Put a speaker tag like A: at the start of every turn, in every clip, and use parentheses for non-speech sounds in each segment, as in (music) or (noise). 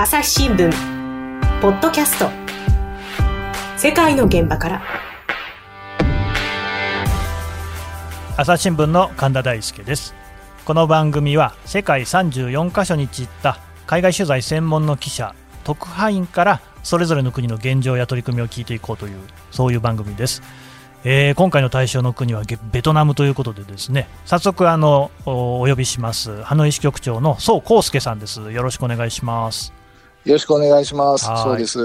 A: 朝日新聞。ポッドキャスト。世界の現場から。
B: 朝日新聞の神田大輔です。この番組は世界34カ所に散った海外取材専門の記者特派員からそれぞれの国の現状や取り組みを聞いていこうというそういう番組です。えー、今回の対象の国はベトナムということでですね。早速あのお呼びします。ハノイ支局長の宋康介さんです。よろしくお願いします。
C: よろしくお願いしますそうです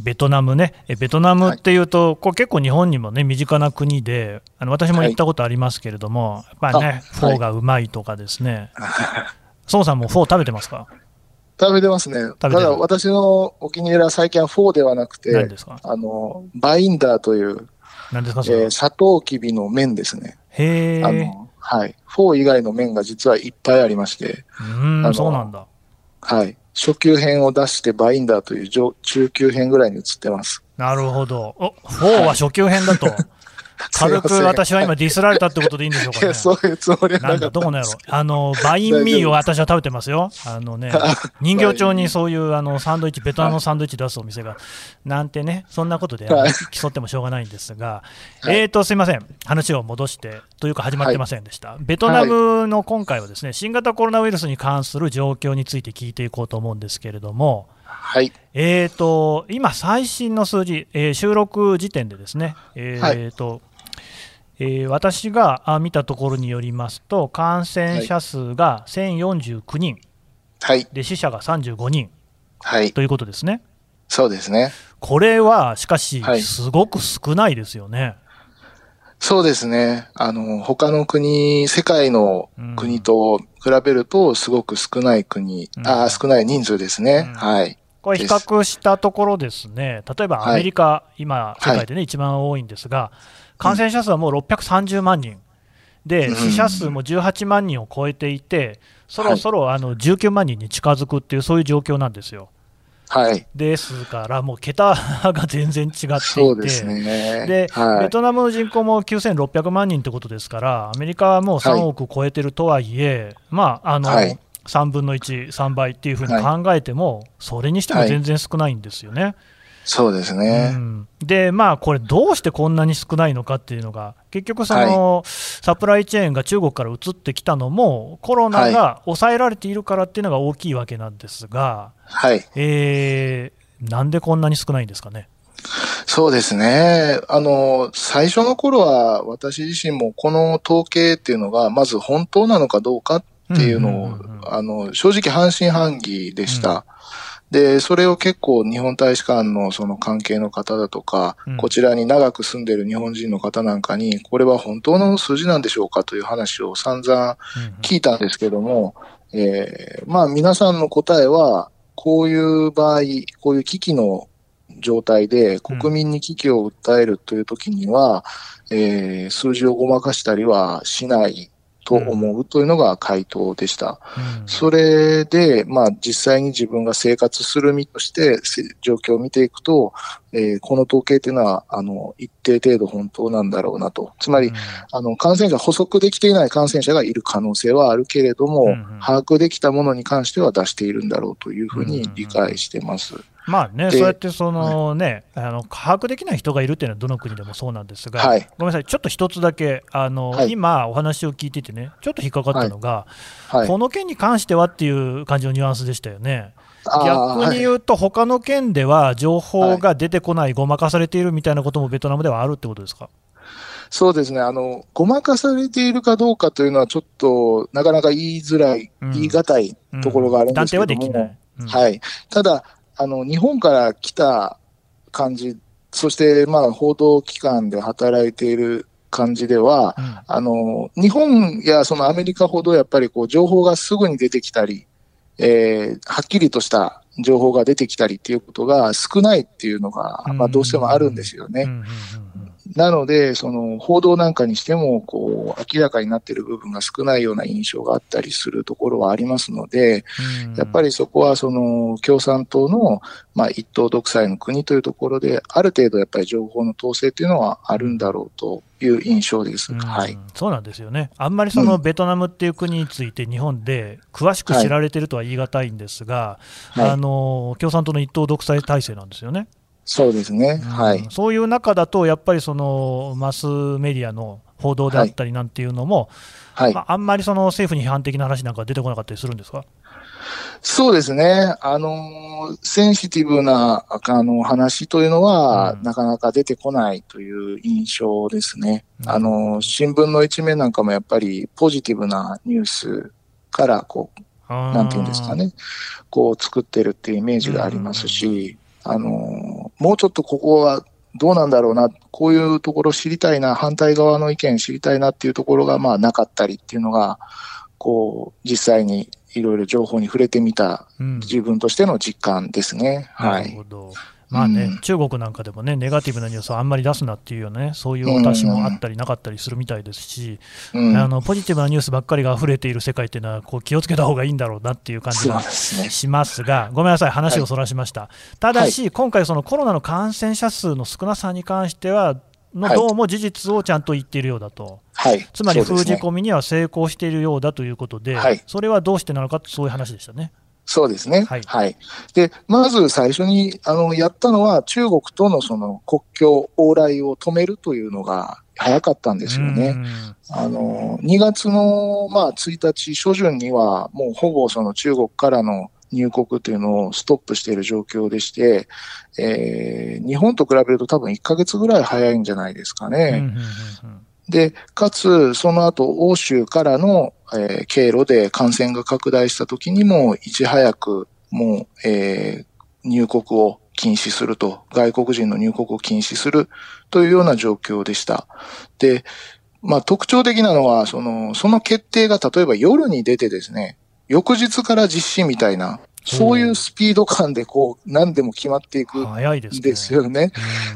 B: ベトナムねベトナムっていうと、はい、こう結構日本にもね身近な国であの私も行ったことありますけれども、はい、やっぱりねフォーがうまいとかですね、はい、宋さんもフォー食べてますか？
C: 食べてますね。ただ私のお気に入りは最近はフォーではなくて、あの、バインダーという、
B: 何ですか
C: えー、サトウキビの麺ですね。
B: へえ。
C: あの、はい。フォー以外の麺が実はいっぱいありまして。
B: うん、そうなんだ。
C: はい。初級編を出してバインミーという中級編ぐらいに移ってます。
B: なるほど。お、フォーは初級編だと。(laughs) 軽く私は今ディスられたってことでいいんでしょうかね。
C: そういうつもりは
B: なんだ、どうなんやろ。あの、バインミーを私は食べてますよ。あのね、人形町にそういうあのサンドイッチ、ベトナムのサンドイッチ出すお店が、なんてね、そんなことで競ってもしょうがないんですが、えーと、すみません。話を戻して、というか始まってませんでした。ベトナムの今回はですね、新型コロナウイルスに関する状況について聞いていこうと思うんですけれども、
C: はい。
B: えーと、今、最新の数字、えー、収録時点でですね、えーと、はいえー、私が見たところによりますと、感染者数が1049人、
C: はい、
B: で死者が35人、
C: はい、
B: ということですね。
C: そうですね
B: これはしかし、すごく少ないですよね。
C: そうですね。あの、他の国、世界の国と比べると、すごく少ない国、うん、あ少ない人数ですね。うん、はい。
B: これ比較したところですね、例えばアメリカ、はい、今、世界でね、はい、一番多いんですが、感染者数はもう630万人、で死者数も18万人を超えていて、そろそろあの19万人に近づくっていう、そういう状況なんですよ。
C: はい、
B: ですから、もう桁が全然違っていて、
C: ね。
B: で、はい、ベトナムの人口も9600万人ってことですから、アメリカはもう3億超えてるとはいえ、まああの、はい、3分の1、3倍っていうふうに考えても、それにしても全然少ないんですよね。
C: そうですね、
B: うん、で、まあ、これ、どうしてこんなに少ないのかっていうのが、結局その、はい、サプライチェーンが中国から移ってきたのも、コロナが抑えられているからっていうのが大きいわけなんですが、
C: はい、
B: えー、なんでこんなに少ないんですかね？
C: そうですね。あの、最初の頃は私自身もこの統計っていうのが、まず本当なのかどうかっていうのを、あの、正直半信半疑でした。うん。で、それを結構日本大使館のその関係の方だとか、うん、こちらに長く住んでる日本人の方なんかに、これは本当の数字なんでしょうかという話を散々聞いたんですけども、うん、えー、まあ皆さんの答えは、こういう場合、こういう危機の状態で国民に危機を訴えるという時には、うん、えー、数字をごまかしたりはしないと思うというのが回答でした。うん、それで、まあ実際に自分が生活する身として状況を見ていくと、えー、この統計というのは、あの、一定程度本当なんだろうなと。つまり、うん、あの、感染者、補足できていない感染者がいる可能性はあるけれども、うん、把握できたものに関しては出しているんだろうというふうに理解してます。
B: まあね、そうやってそのね、はい、あの把握できない人がいるっていうのはどの国でもそうなんですが、はい、ごめんなさい、ちょっと一つだけ、あの、はい、今、お話を聞いててね、ちょっと引っかかったのが、この件に関してはっていう感じのニュアンスでしたよね。逆に言うと、他の県では情報が出てこない、ごまかされているみたいなこともベトナムではあるってことですか？
C: そうですね。あの、ごまかされているかどうかというのはちょっとなかなか言いづらい、うん、言い難いところがあるんですけども、はい。ただ、あの、日本から来た感じ、そして、まあ、報道機関で働いている感じでは、うん、あの、日本やそのアメリカほどやっぱりこう、情報がすぐに出てきたり、えー、はっきりとした情報が出てきたりっていうことが少ないっていうのが、まあ、どうしてもあるんですよね。なので、その報道なんかにしても、こう、明らかになっている部分が少ないような印象があったりするところはありますので、やっぱりそこはその共産党の、まあ、一党独裁の国というところで、ある程度やっぱり情報の統制というのはあるんだろうという印象です。はい。
B: そうなんですよね。あんまりそのベトナムっていう国について日本で詳しく知られてるとは言い難いんですが、はい、あの共産党の一党独裁体制なんですよね。
C: そうですね、はい、
B: そういう中だと、やっぱりそのマスメディアの報道であったりなんていうのも、はい。まあ、あんまりその政府に批判的な話なんか出てこなかったりするんですか？
C: そうですね、あのセンシティブなあの話というのは、うん、なかなか出てこないという印象ですね、うん、あの新聞の一面なんかもやっぱりポジティブなニュースからこう、なんていうんですかね、こう作ってるっていうイメージがありますし、あの、もうちょっとここはどうなんだろうな、こういうところ知りたいな、反対側の意見知りたいなっていうところがまあなかったりっていうのが、こう、実際にいろいろ情報に触れてみた自分としての実感ですね。
B: うん、はい。まあね、うん、中国なんかでもね、ネガティブなニュースをあんまり出すなっていうよね、そういう私もあったりなかったりするみたいですし、うん、あのポジティブなニュースばっかりが溢れている世界っていうのは、こう気をつけた方がいいんだろうなっていう感じがしますが、ごめんなさい、話をそらしました。はい、ただし、はい、今回、そのコロナの感染者数の少なさに関しては、のどうも事実をちゃんと言っているようだと、はい、つまり封じ込みには成功しているようだということで、はい、それはどうしてなのかそういう話でしたね。
C: そうですね。はい。はい、で、まず最初に、あの、やったのは、中国とのその国境往来を止めるというのが早かったんですよね。あの、2月の、まあ、1日初旬には、もうほぼその中国からの入国というのをストップしている状況でして、えー、日本と比べると多分1ヶ月ぐらい早いんじゃないですかね。で、かつ、その後、欧州からの、えー、経路で感染が拡大した時にも、いち早く、もう、えー、入国を禁止すると、外国人の入国を禁止するというような状況でした。で、まあ特徴的なのは、その、その決定が例えば夜に出てですね、翌日から実施みたいな、そういうスピード感でこう、何でも決まっていくんですよね。ね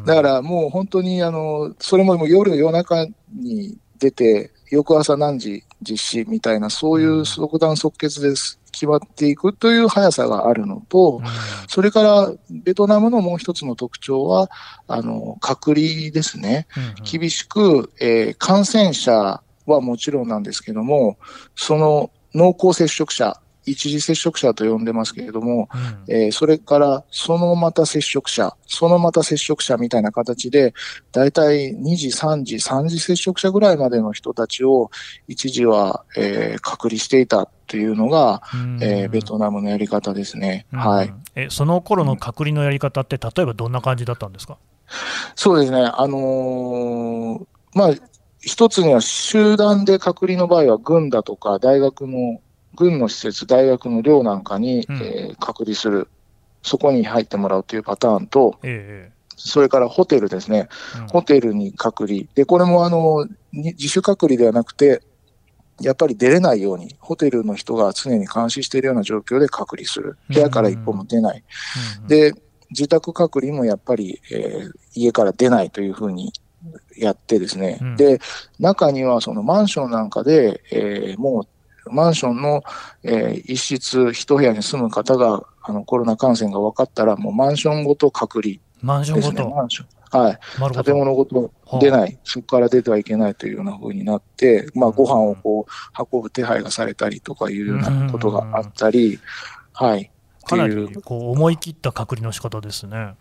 C: だからもう本当にあの、それも夜夜中に出て、翌朝何時実施みたいな、そういう即断即決です。決まっていくという速さがあるのと、それからベトナムのもう一つの特徴は、あの、隔離ですね。厳しく、えー、感染者はもちろんなんですけども、その濃厚接触者、一時接触者と呼んでますけれども、うん、えー、それからそのまた接触者、そのまた接触者みたいな形で、だいたい2時、3時、3時接触者ぐらいまでの人たちを一時は、えー、隔離していたというのが、うん、えー、ベトナムのやり方ですね。うん、はい。
B: え、その頃の隔離のやり方って、例えばどんな感じだったんですか？
C: そうですね。あのー、まあ、一つには集団で隔離の場合は軍だとか大学の軍の施設、大学の寮なんかに、うん、えー、隔離する、そこに入ってもらうというパターンと、えそれからホテルですね、うん、ホテルに隔離。で、これもあの、自主隔離ではなくて、やっぱり出れないように、ホテルの人が常に監視しているような状況で隔離する。部屋から一歩も出ない。うんうん、で、自宅隔離もやっぱり、えー、家から出ないというふうにやってですね、うん、で、中にはそのマンションなんかで、えー、もうマンションの、えー、一室一部屋に住む方が、あの、コロナ感染が分かったら、もうマンションごと隔離、ね、
B: マンションごと？
C: マンション。はい。建物ごと出ない、はあ、そこから出てはいけないというような風になって、まあ、ご飯をこう、運ぶ手配がされたりとかいうようなことがあったり、はい。
B: かなりこう思い切った隔離の仕方ですね。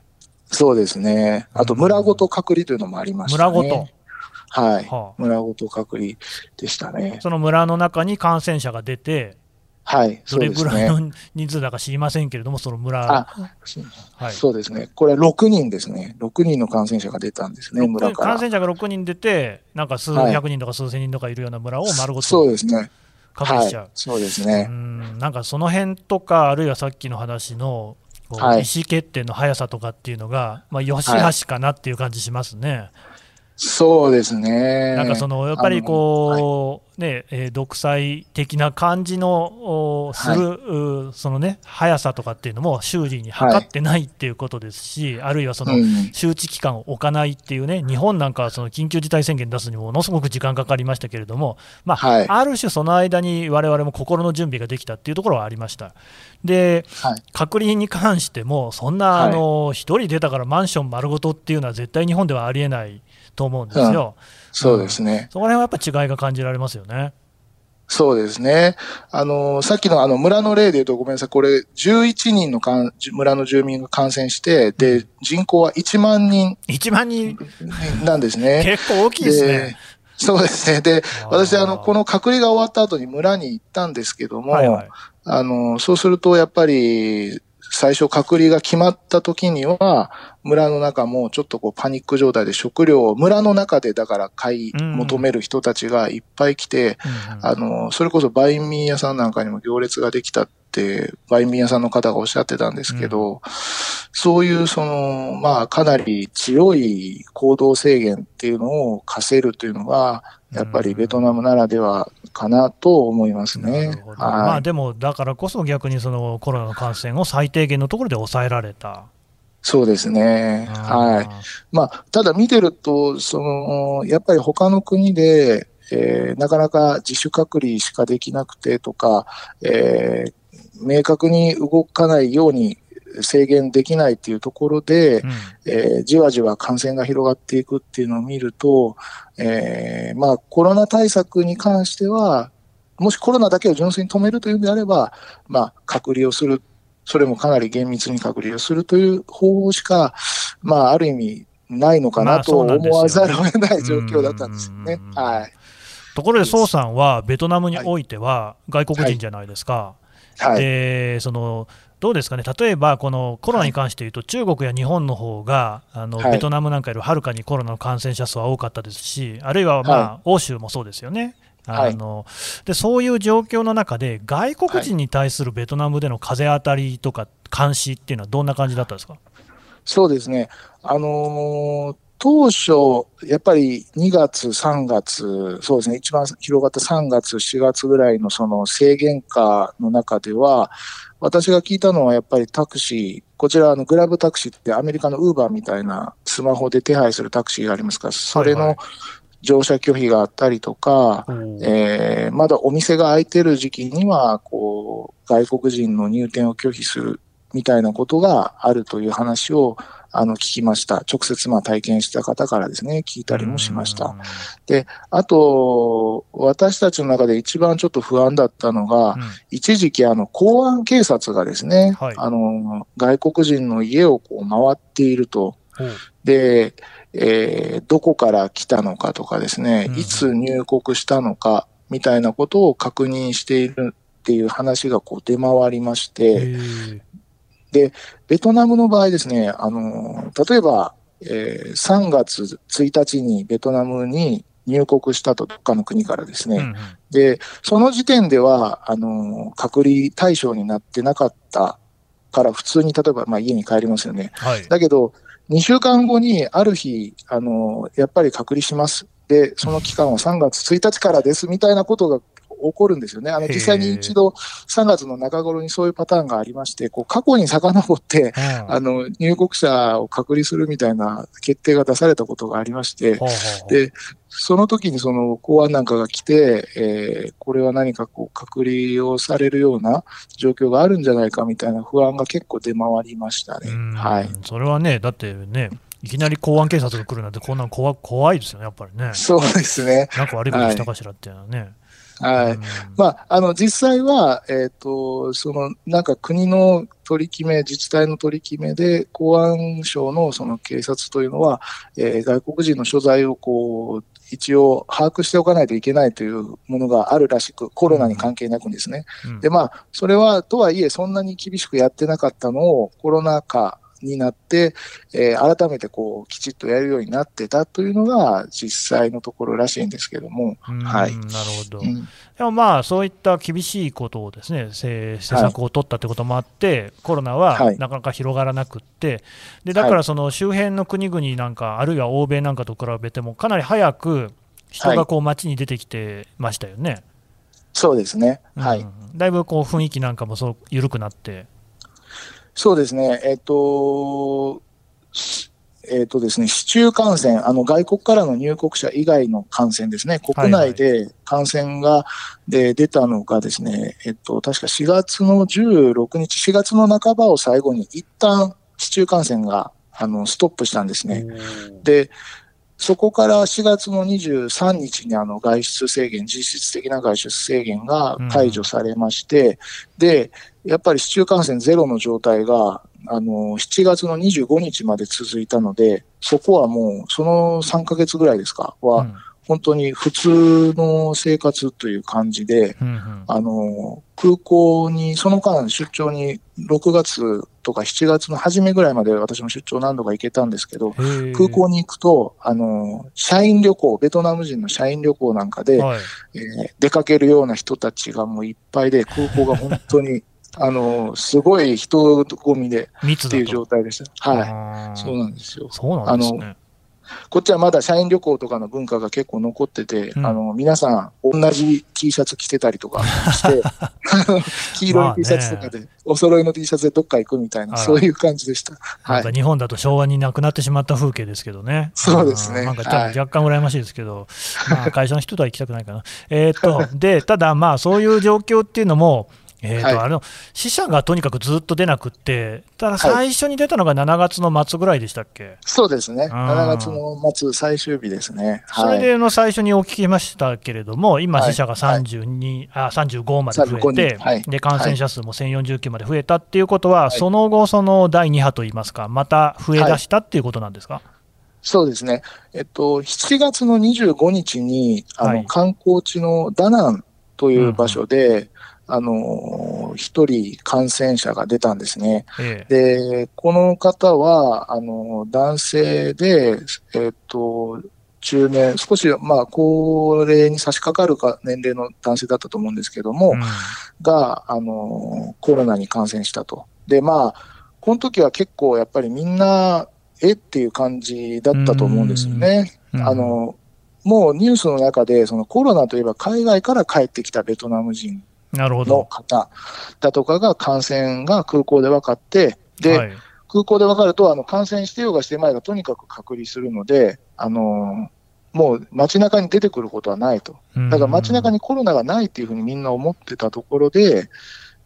C: そうですね。あと、村ごと隔離というのもありましたね。村ごとはい、はあ、村ごと隔離でしたね。
B: その村の中に感染者が出て、
C: はい、
B: どれぐらいの人数だか知りませんけれども、その村、あ
C: はい、そうですね、これ、6人ですね、6人の感染者が出たんですね、村から。
B: 感染者が6人出て、なんか数百人とか数千人とかいるような村を丸ごと、
C: そうですね。
B: 隔離しちゃう、はい、
C: そうですね。
B: うん。なんかその辺とか、あるいはさっきの話の、意思決定の速さとかっていうのが、まあ、よしあしかなっていう感じしますね。
C: そうですね。
B: なんかそのやっぱりこう、ねえー、独裁的な感じのする、はい、そのね速さとかっていうのも修理に測ってないっていうことですし、はい、あるいはその周知期間を置かないっていうね、日本なんかはその緊急事態宣言出すにもものすごく時間かかりましたけれども、まあ、はい、ある種その間に我々も心の準備ができたっていうところはありました。で、隔離に関しても、そんなあの1人出たからマンション丸ごとっていうのは絶対日本ではありえないと思うんですよ。
C: うん、そうですね、
B: うん、そこら辺はやっぱ違いが感じられますよね。
C: そうですね。あの、さっきのあの村の例で言うとごめんなさい。これ11人のかん村の住民が感染して、で、人口は1万人。
B: 1万人
C: なんですね。
B: 結構大きいですね。
C: そうですね。で、私、あの、この隔離が終わった後に村に行ったんですけども、はいはい、あの、そうするとやっぱり、最初隔離が決まった時には、村の中もちょっとこうパニック状態で食料を村の中でだから買い求める人たちがいっぱい来て、あの、それこそバインミー屋さんなんかにも行列ができたって、バイン屋さんの方がおっしゃってたんですけど、そういうその、まあかなり強い行動制限っていうのを課せるというのが、やっぱりベトナムならではかなと思いますね。はい、
B: まあでも、だからこそ逆にそのコロナの感染を最低限のところで抑えられた。
C: そうですね。はい。まあ、ただ見てると、その、やっぱり他の国で、えー、なかなか自主隔離しかできなくてとか、えー、明確に動かないように制限できないっていうところで、うん、えー、じわじわ感染が広がっていくっていうのを見ると、えー、まあコロナ対策に関しては、もしコロナだけを純粋に止めるというんであれば、まあ隔離をする。それもかなり厳密に隔離をするという方法しか、まあある意味ないのかなと思わざるを得ない状況だったんですよね。はい。
B: ところで、宋さんはベトナムにおいては外国人じゃないですか。はい、でそのどうですかね、例えばこのコロナに関して言うと、中国や日本の方があの、ベトナムなんかよりはるかにコロナの感染者数は多かったですし、あるいは、まあ欧州もそうですよね。あのでそういう状況の中で、外国人に対するベトナムでの風当たりとか監視っていうのは、どんな感じだったんですか？
C: そうですね、あのー、当初、やっぱり2月、3月、そうですね、一番広がった3月、4月ぐらいのその制限下の中では、私が聞いたのはやっぱりタクシー、こちらのグラブタクシーってアメリカのウーバーみたいなスマホで手配するタクシーがありますから、それの乗車拒否があったりとか、はいはい、えー、まだお店が開いてる時期には、こう、外国人の入店を拒否するみたいなことがあるという話をあの、聞きました。直接、まあ、体験した方からですね、聞いたりもしました。で、あと、私たちの中で一番ちょっと不安だったのが、うん、一時期、あの、公安警察がですね、はい、あの、外国人の家をこう回っていると。で、えー、どこから来たのかとかですね、いつ入国したのか、みたいなことを確認しているっていう話がこう出回りまして、で、ベトナムの場合ですね、あの、例えば、えー、3月1日にベトナムに入国したと、どっかの国からですね、うんうん、で、その時点では、あの、隔離対象になってなかったから普通に例えば、まあ、家に帰りますよね。はい、だけど、2週間後にある日、あの、やっぱり隔離します。で、その期間は3月1日からですみたいなことが起こるんですよね。あの、実際に一度3月の中頃にそういうパターンがありまして、こう、過去に遡って、あの、入国者を隔離するみたいな決定が出されたことがありまして、で、その時にその公安なんかが来て、えー、これは何かこう隔離をされるような状況があるんじゃないかみたいな不安が結構出回りましたね。はい。
B: それはね、だってね、いきなり公安警察が来るなんて、こんなん怖怖いですよね、やっぱりね。
C: そうですね。
B: なんか悪いことしたかしらっていうのはね。はい
C: はい。まあ、あの、実際は、えっ、ー、と、その、なんか国の取り決め、自治体の取り決めで、公安省のその警察というのは、えー、外国人の所在をこう、一応把握しておかないといけないというものがあるらしく、コロナに関係なくですね。うん、で、まあ、それは、とはいえ、そんなに厳しくやってなかったのを、コロナ禍になって、えー改めてこう、きちっとやるようになってたというのが実際のところらしいんですけども、
B: うん
C: はい。
B: なるほど。
C: うん。
B: でもまあ、そういった厳しいことをですね、せ施策を取ったってこともあって、コロナは
C: はい。
B: なかなか広がらなくって、でだからその周辺の国々なんか、あるいは欧米なんかと比べても、かなり早く人がこう街に出てきてましたよね。
C: そうですね。はい。
B: うん。だいぶこう雰囲気なんかもそう緩くなって、
C: そうですね。えっ、と、しえっ、とですね、市中感染、あの外国からの入国者以外の感染ですね、国内で感染が、で出たのがですね、えっ、と、確か4月の16日、4月の半ばを最後に一旦市中感染があのストップしたんですね。で、そこから4月の23日にあの外出制限、実質的な外出制限が解除されまして、で、やっぱり市中感染ゼロの状態が、あの、7月の25日まで続いたので、そこはもう、その3ヶ月ぐらいですか、は、
B: うん。
C: 本当に普通の生活という感じで、
B: うんうん。
C: あの、空港に、その間出張に6月とか7月の初めぐらいまで私も出張何度か行けたんですけど、空港に行くと、あの、社員旅行、ベトナム人の社員旅行なんかで、
B: はい。
C: えー出かけるような人たちがもういっぱいで、空港が本当に、あの、すごい人混みでっていう。状態でした。はい。そうなんですよ。
B: そうなんですね。
C: こっちはまだ社員旅行とかの文化が結構残ってて、
B: うん
C: あの、皆さん同じ T シャツ着てたりとか (laughs) して、(laughs) 黄色い T シャツとかで、お揃いの T シャツでどっか行くみたいな、そういう感じでした。はい
B: なんか。日本だと昭和になくなってしまった風景ですけどね。
C: そうですね
B: んなんか若干羨ましいですけど、(laughs) まあ会社の人とは行きたくないかな。えーっと、で、ただまあそういう状況っていうのも、えーっと、
C: はい
B: あの、死者がとにかくずっと出なくって、ただ最初に出たのが7月の末ぐらいでしたっけ、
C: そうですね。
B: ん。
C: 7月の末最終日ですね。
B: それ
C: はい。
B: での最初にお聞きましたけれども、今、
C: はい。
B: 死者が32、あ35まで増え
C: 35
B: てで感染者数も1049まで増えたっていうことは、
C: い。
B: その後、その第2波といいますか、また増え出したっていうことなんですか？
C: そうですね。えっと、7月の25日に、あの、
B: はい。
C: 観光地のダナンという場所で、あの、一人感染者が出たんですね。
B: ええ
C: で、この方は、あの、男性で、えっと、中年、少し、まあ、高齢に差し掛かるか年齢の男性だったと思うんですけども、
B: うん
C: が、あの、コロナに感染したと。で、まあ、この時は結構やっぱりみんな、えっていう感じだったと思うんですよね。
B: うん
C: あの、もうニュースの中で、そのコロナといえば海外から帰ってきたベトナム人の
B: なるほど。
C: 方だとかが感染が空港で分かって、で、
B: はい
C: 空港で分かると、あの、感染してようがしてまいがとにかく隔離するので、あの、もう街中に出てくることはないと。だから街中にコロナがないっていうふうにみんな思ってたところで、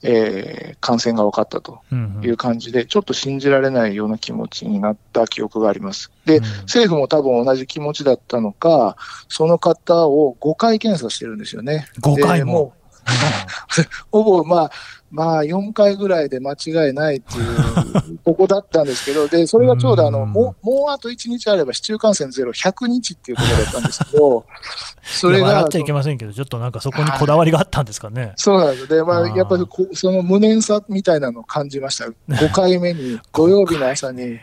C: えー感染が分かったと
B: うんうん
C: いう感じで、ちょっと信じられないような気持ちになった記憶があります。で、
B: うん
C: 政府も多分同じ気持ちだったのか、その方を5回検査してるんですよね。
B: 5回
C: で
B: も。(laughs)
C: ほぼ、まあ、まあ、4回ぐらいで間違いないっていう、ここだったんですけど、で、それがちょうどあの、
B: うん
C: もう、もうあと1日あれば市中感染ゼロ100日っていうところだったんですけど、(laughs) それが
B: 笑っちゃいけませんけど、ちょっとなんかそこにこだわりがあったんですかね。
C: そうなんです。で、まあ、やっぱりその無念さみたいなのを感じました。(laughs) 5回目に、土曜日の朝に、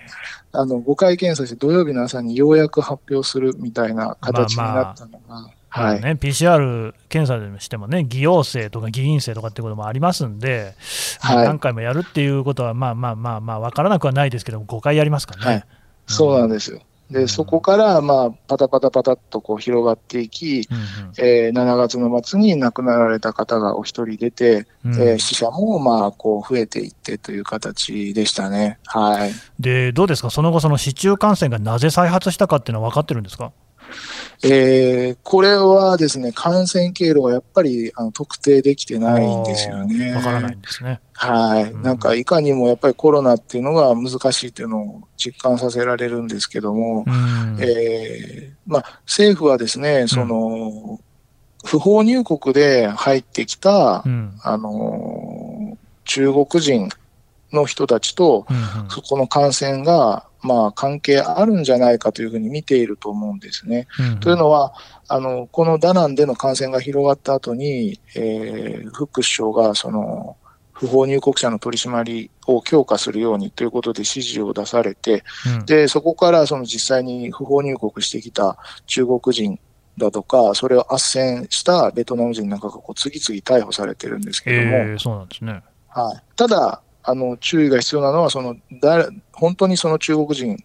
C: あの、5回検査して土曜日の朝にようやく発表するみたいな形になったのが、
B: ま
C: はい。
B: あね、PCR 検査でしてもね、偽陽性とか偽陰性とかってこともありますんで、まあ
C: はい
B: 何回もやるっていうことは、まあまあまあまあ、分からなくはないですけども、5回やりますからね。
C: はいそうなんですよ。で、
B: うん
C: そこから、まあ、パタパタパタっとこう広がっていき、
B: うん
C: えー7月の末に亡くなられた方がお一人出て、
B: うんうん
C: えー死者もまあこう増えていってという形でしたね。はい。
B: で、どうですか、その後、その市中感染がなぜ再発したかっていうのは分かってるんですか？
C: えーこれはですね、感染経路がやっぱりあの特定できてないんですよね。
B: 分からないんですね。
C: はい。
B: うん
C: なんかいかにもやっぱりコロナっていうのが難しいっていうのを実感させられるんですけども、
B: うん
C: えーまあ、政府はですね、その、不法入国で入ってきた、
B: うん
C: あのー中国人の人たちと、
B: うんうん
C: そこの感染が、まあ、関係あるんじゃないかというふうに見ていると思うんですね。
B: うん
C: というのは、あの、このダナンでの感染が広がった後に、えー、フック首相が、その、不法入国者の取り締まりを強化するようにということで指示を出されて、うん、で、そこからその実際に不法入国してきた中国人だとか、それを斡旋したベトナム人なんかがこう次々逮捕されてるんですけども、え
B: ー、そうなんですね。
C: はい。ただ、あの、注意が必要なのは、その、誰、本当にその中国人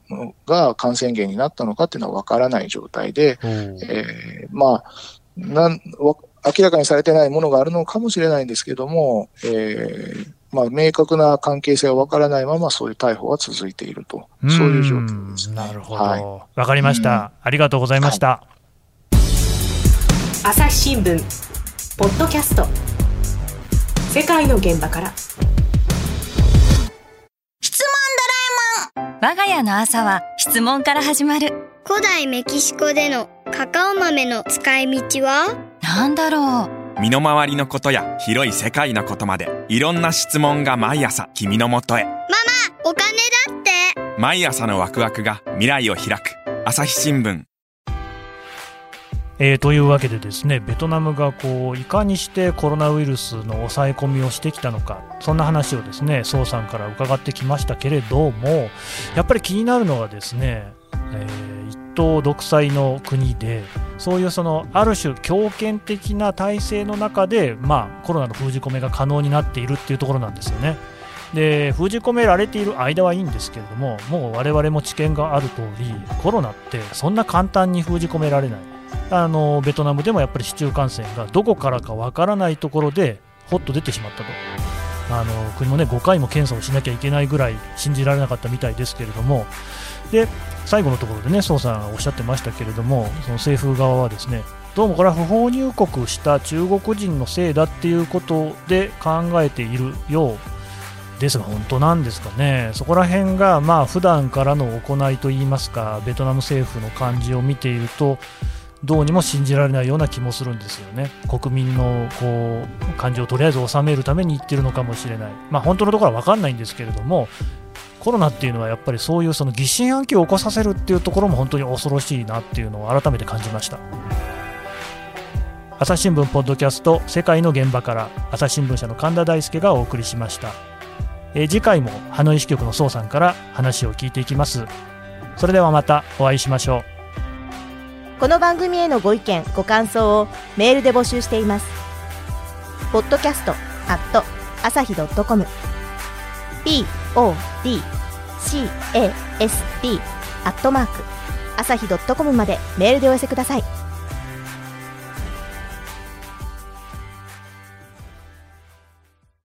C: が感染源になったのかっていうのはわからない状態で、えー、まあ、なん、明らかにされてないものがあるのかもしれないんですけども、えー、まあ、明確な関係性はわからないまま、そういう逮捕は続いていると、そういう状況です、ね、
B: なるほど。わ、はい、かりました、ありがとうございました。はい、
A: 朝日新聞、ポッドキャスト、世界の現場から。
D: 我が家の朝は質問から始まる。
E: 古代メキシコでのカカオ豆の使い道は？
D: 何だろ
F: う。身の回りのことや広い世界のことまでいろんな質問が毎朝君のもとへ。ママ
E: お金だって。
F: 毎朝のワクワクが未来を開く。朝日新聞
B: えー、というわけでですねベトナムがこういかにしてコロナウイルスの抑え込みをしてきたのかそんな話をですね宋さんから伺ってきましたけれどもやっぱり気になるのはですね、えー、一党独裁の国でそういうそのある種強権的な体制の中で、まあ、コロナの封じ込めが可能になっているっていうところなんですよね。で封じ込められている間はいいんですけれどももう我々も知見がある通りコロナってそんな簡単に封じ込められないあのベトナムでもやっぱり市中感染がどこからかわからないところでほっと出てしまったと。あの国もね5回も検査をしなきゃいけないぐらい信じられなかったみたいですけれどもで最後のところでね宋さんおっしゃってましたけれどもその政府側はですねどうもこれは不法入国した中国人のせいだっていうことで考えているようですが本当なんですかね、そこら辺がまあ普段からの行いといいますか、ベトナム政府の感じを見ていると、どうにも信じられないような気もするんですよね。国民のこう感情をとりあえず収めるために言ってるのかもしれない。まあ、本当のところは分かんないんですけれども、コロナっていうのはやっぱりそういうその疑心暗鬼を起こさせるっていうところも本当に恐ろしいなっていうのを改めて感じました。朝日新聞ポッドキャスト世界の現場から朝日新聞社の神田大輔がお送りしました。え次回もハノイ支局の宋さんから話を聞いていきます。それではまたお会いしましょう。
A: この番組へのご意見ご感想をメールで募集しています。ポッドキャストアット朝日 .com podcast アットマーク朝日 .com までメールでお寄せください。